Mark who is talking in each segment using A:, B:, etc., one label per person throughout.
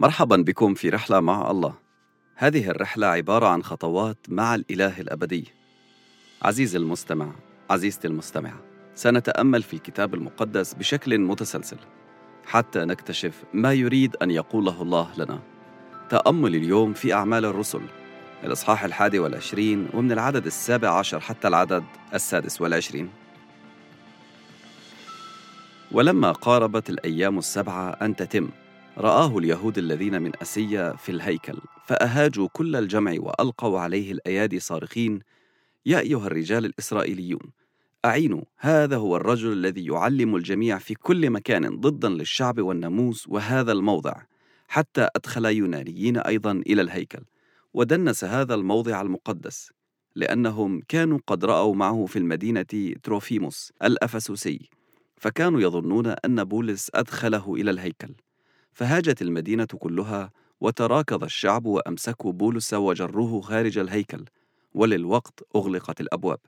A: مرحبا بكم في رحلة مع الله. هذه الرحلة عبارة عن خطوات مع الإله الأبدي. عزيزي المستمع، عزيزتي المستمعة، سنتأمل في الكتاب المقدس بشكل متسلسل حتى نكتشف ما يريد أن يقوله الله لنا. تأمل اليوم في أعمال الرسل الإصحاح الحادي والعشرين ومن العدد السابع عشر حتى العدد السادس والعشرين. ولما قاربت الأيام السبعة أن تتم رآه اليهود الذين من أسيا في الهيكل فأهاجوا كل الجمع وألقوا عليه الأيادي صارخين يا أيها الرجال الإسرائيليون أعينوا هذا هو الرجل الذي يعلم الجميع في كل مكان ضدا للشعب والناموس وهذا الموضع حتى أدخل يونانيين أيضا إلى الهيكل ودنس هذا الموضع المقدس لأنهم كانوا قد رأوا معه في المدينة تروفيموس الأفسوسي فكانوا يظنون أن بولس أدخله إلى الهيكل. فهاجت المدينة كلها وتراكض الشعب وأمسكوا بولس وجروه خارج الهيكل وللوقت أغلقت الأبواب.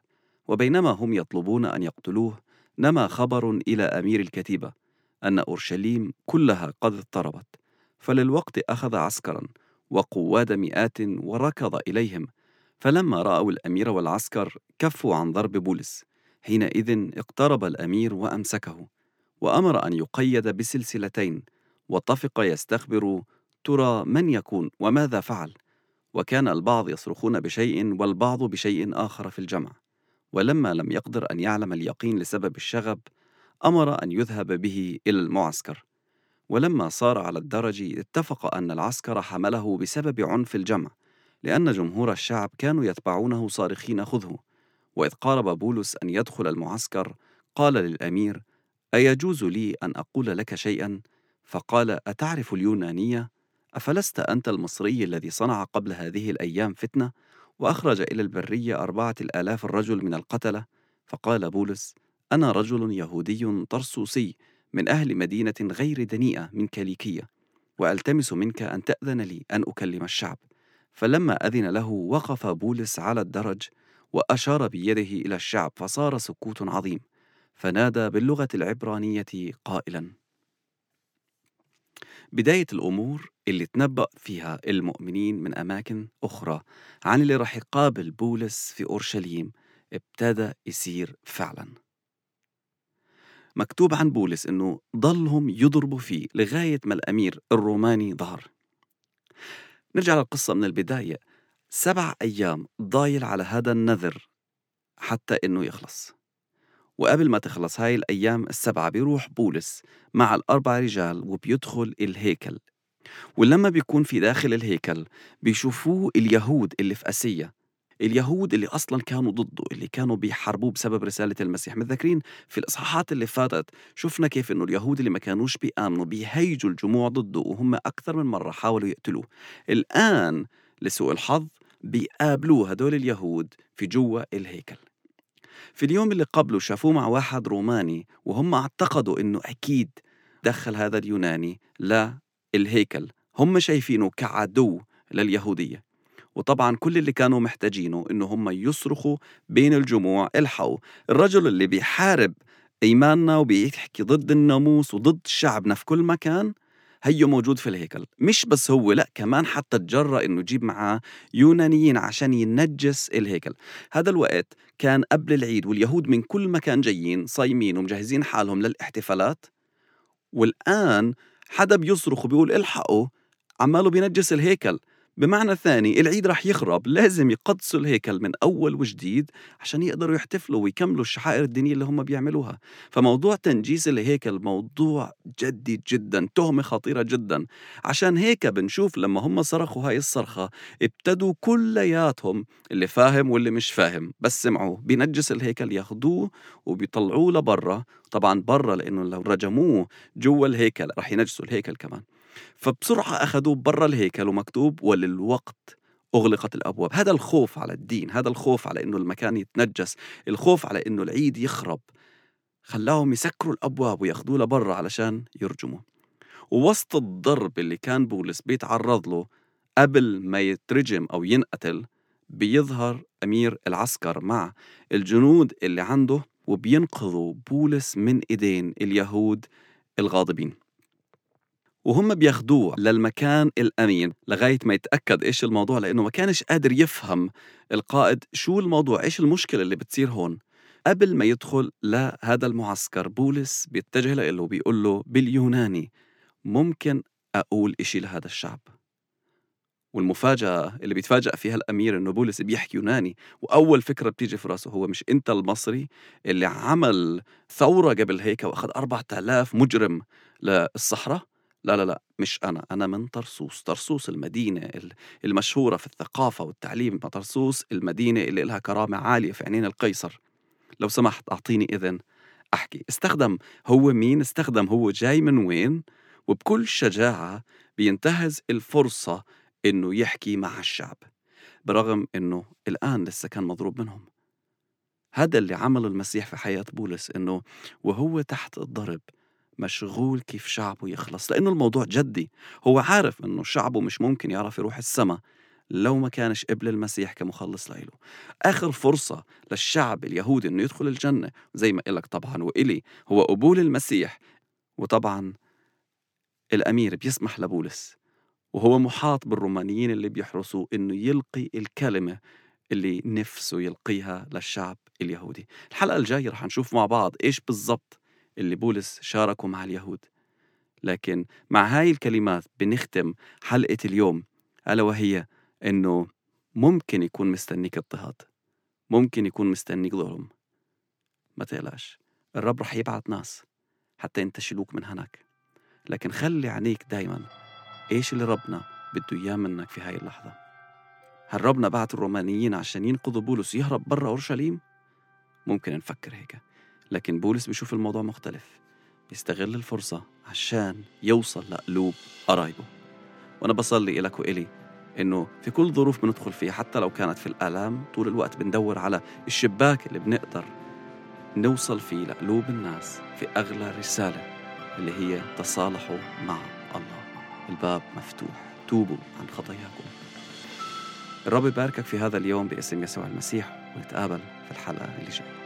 A: وبينما هم يطلبون أن يقتلوه نما خبر إلى أمير الكتيبة أن أورشليم كلها قد اضطربت. فللوقت أخذ عسكرا وقواد مئات وركض إليهم. فلما رأوا الأمير والعسكر كفوا عن ضرب بولس. حينئذ اقترب الأمير وأمسكه وأمر أن يقيد بسلسلتين وطفق يستخبر ترى من يكون وماذا فعل؟ وكان البعض يصرخون بشيء والبعض بشيء آخر في الجمع. ولما لم يقدر أن يعلم اليقين لسبب الشغب أمر أن يذهب به إلى المعسكر. ولما صار على الدرج اتفق أن العسكر حمله بسبب عنف الجمع لأن جمهور الشعب كانوا يتبعونه صارخين خذه وإذ قارب بولس أن يدخل المعسكر قال للأمير أيجوز لي أن أقول لك شيئا؟ فقال أتعرف اليونانية؟ أفلست أنت المصري الذي صنع قبل هذه الأيام فتنة؟ وأخرج إلى البرية أربعة الآلاف الرجل من القتلة فقال بولس أنا رجل يهودي طرسوسي من أهل مدينة غير دنيئة من كليكية وألتمس منك أن تأذن لي أن أكلم الشعب فلما أذن له وقف بولس على الدرج وأشار بيده إلى الشعب فصار سكوت عظيم فنادى باللغة العبرانية قائلا بداية الأمور اللي تنبأ فيها المؤمنين من أماكن أخرى عن اللي راح يقابل بولس في أورشليم ابتدى يصير فعلا. مكتوب عن بولس إنه ضلهم يضربوا فيه لغاية ما الأمير الروماني ظهر. نرجع للقصة من البداية. سبع أيام ضايل على هذا النذر حتى إنه يخلص. وقبل ما تخلص هاي الأيام السبعة بيروح بولس مع الأربع رجال وبيدخل الهيكل. ولما بيكون في داخل الهيكل بيشوفوه اليهود اللي في أسيا اليهود اللي أصلا كانوا ضده اللي كانوا بيحاربوه بسبب رسالة المسيح. متذكرين في الإصحاحات اللي فاتت شفنا كيف إنه اليهود اللي ما كانوش بيآمنوا بيهيجوا الجموع ضده وهم أكثر من مرة حاولوا يقتلوه. الآن لسوء الحظ بيقابلوه هدول اليهود في جوا الهيكل. في اليوم اللي قبله شافوه مع واحد روماني وهم اعتقدوا إنه أكيد دخل هذا اليوناني للهيكل هم شايفينه كعدو لليهودية. وطبعا كل اللي كانوا محتاجينه إنه هم يصرخوا بين الجموع الحقوا الرجل اللي بيحارب إيماننا وبيحكي ضد الناموس وضد شعبنا في كل مكان هيو موجود في الهيكل. مش بس هو لأ كمان حتى تجرأ إنه يجيب معاه يونانيين عشان ينجس الهيكل. هذا الوقت كان قبل العيد واليهود من كل مكان جايين صايمين ومجهزين حالهم للاحتفالات. والآن حدا بيصرخ وبيقول إلحقوا عماله بينجس الهيكل. بمعنى ثاني العيد رح يخرب لازم يقدسوا الهيكل من أول وجديد عشان يقدروا يحتفلوا ويكملوا الشعائر الدينية اللي هم بيعملوها. فموضوع تنجيس الهيكل موضوع جدي جدا تهمة خطيرة جدا. عشان هيك بنشوف لما هم صرخوا هاي الصرخة ابتدوا كلياتهم اللي فاهم واللي مش فاهم. بس سمعوه بينجس الهيكل ياخدوه وبيطلعوه لبرا. طبعا برا لأنه لو رجموه جوا الهيكل رح ينجسوا الهيكل كمان. فبسرعة أخذوه برا الهيكل ومكتوب وللوقت أغلقت الأبواب. هذا الخوف على الدين هذا الخوف على أنه المكان يتنجس الخوف على أنه العيد يخرب. خلاهم يسكروا الأبواب وياخذوه لبرا علشان يرجموا ووسط الضرب اللي كان بولس بيتعرض له قبل ما يترجم أو ينقتل بيظهر أمير العسكر مع الجنود اللي عنده وبينقذوا بولس من إيدين اليهود الغاضبين. وهم بياخدوه للمكان الأمين لغاية ما يتأكد إيش الموضوع لأنه ما كانش قادر يفهم القائد شو الموضوع إيش المشكلة اللي بتصير هون. قبل ما يدخل لهذا المعسكر بولس بيتجه له وبيقول له باليوناني ممكن أقول إشي لهذا الشعب. والمفاجأة اللي بيتفاجأ فيها الأمير إنه بولس بيحكي يوناني وأول فكرة بتيجي في راسه هو مش أنت المصري اللي عمل ثورة قبل هيك وأخذ أربعة آلاف مجرم للصحراء؟ لا لا لا مش أنا أنا من طرسوس طرسوس المدينة المشهورة في الثقافة والتعليم طرسوس المدينة اللي لها كرامة عالية في عينين القيصر. لو سمحت أعطيني إذن أحكي. استخدم هو مين استخدم هو جاي من وين وبكل شجاعة بينتهز الفرصة إنه يحكي مع الشعب برغم إنه الآن لسه كان مضروب منهم. هذا اللي عمل المسيح في حياة بولس إنه وهو تحت الضرب مشغول كيف شعبه يخلص لأنه الموضوع جدي. هو عارف إنه شعبه مش ممكن يعرف يروح السما لو ما كانش قبل المسيح كمخلص لإله. آخر فرصة للشعب اليهودي إنه يدخل الجنة زي ما قلك طبعا وإلي هو قبول المسيح وطبعا الأمير بيسمح لبولس وهو محاط بالرومانيين اللي بيحرسوه إنه يلقي الكلمة اللي نفسه يلقيها للشعب اليهودي. الحلقة الجاية رح نشوف مع بعض إيش بالضبط اللي بولس شاركوا مع اليهود. لكن مع هاي الكلمات بنختم حلقة اليوم ألا وهي إنه ممكن يكون مستنيك اضطهاد. ممكن يكون مستنيك ظلم. ما تقلقش الرب رح يبعت ناس حتى ينتشلوك من هناك. لكن خلي عينيك دايما إيش اللي ربنا بده إياه منك في هاي اللحظة؟ هل ربنا بعت الرومانيين عشان ينقذوا بولس يهرب برا أورشليم؟ ممكن نفكر هيك. لكن بولس بيشوف الموضوع مختلف. بيستغل الفرصة عشان يوصل لقلوب قرايبه وأنا بصلي إلك وإلي إنه في كل ظروف بندخل فيها حتى لو كانت في الآلام طول الوقت بندور على الشباك اللي بنقدر نوصل فيه لقلوب الناس في أغلى رسالة اللي هي تصالحوا مع الله. الباب مفتوح. توبوا عن خطاياكم. الرب يباركك في هذا اليوم باسم يسوع المسيح ونتقابل في الحلقة اللي جاية.